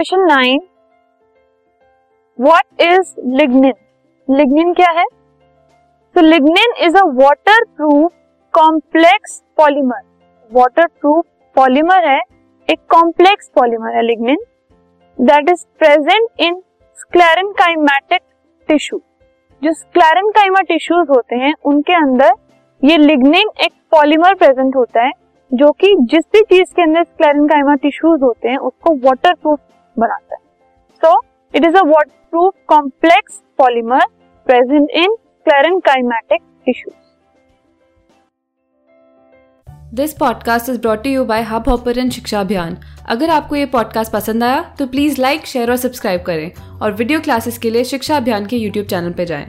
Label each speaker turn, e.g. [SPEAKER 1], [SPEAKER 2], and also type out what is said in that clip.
[SPEAKER 1] Question nine what is lignin lignin क्या है? तो lignin is a water proof complex polymer water proof polymer है, एक complex polymer है lignin that is present in sclerenchymatic tissue जो sclerenchyma tissues होते हैं, उनके अंदर ये लिग्निन एक पॉलीमर प्रेजेंट होता है, जो कि जिस भी चीज़ के अंदर स्क्लेरेनकाइमा टिश्यूज होते हैं, उसको वाटर प्रूफ बनाता है। So it is a waterproof complex polymer present in sclerenchymatic tissues
[SPEAKER 2] this podcast is brought you by Hubhopper Shiksha Abhiyan अगर आपको ये पॉडकास्ट पसंद आया तो प्लीज़ लाइक शेयर और सब्सक्राइब करें। और वीडियो क्लासेस के लिए शिक्षा अभियान के यूट्यूब चैनल पर जाएँ।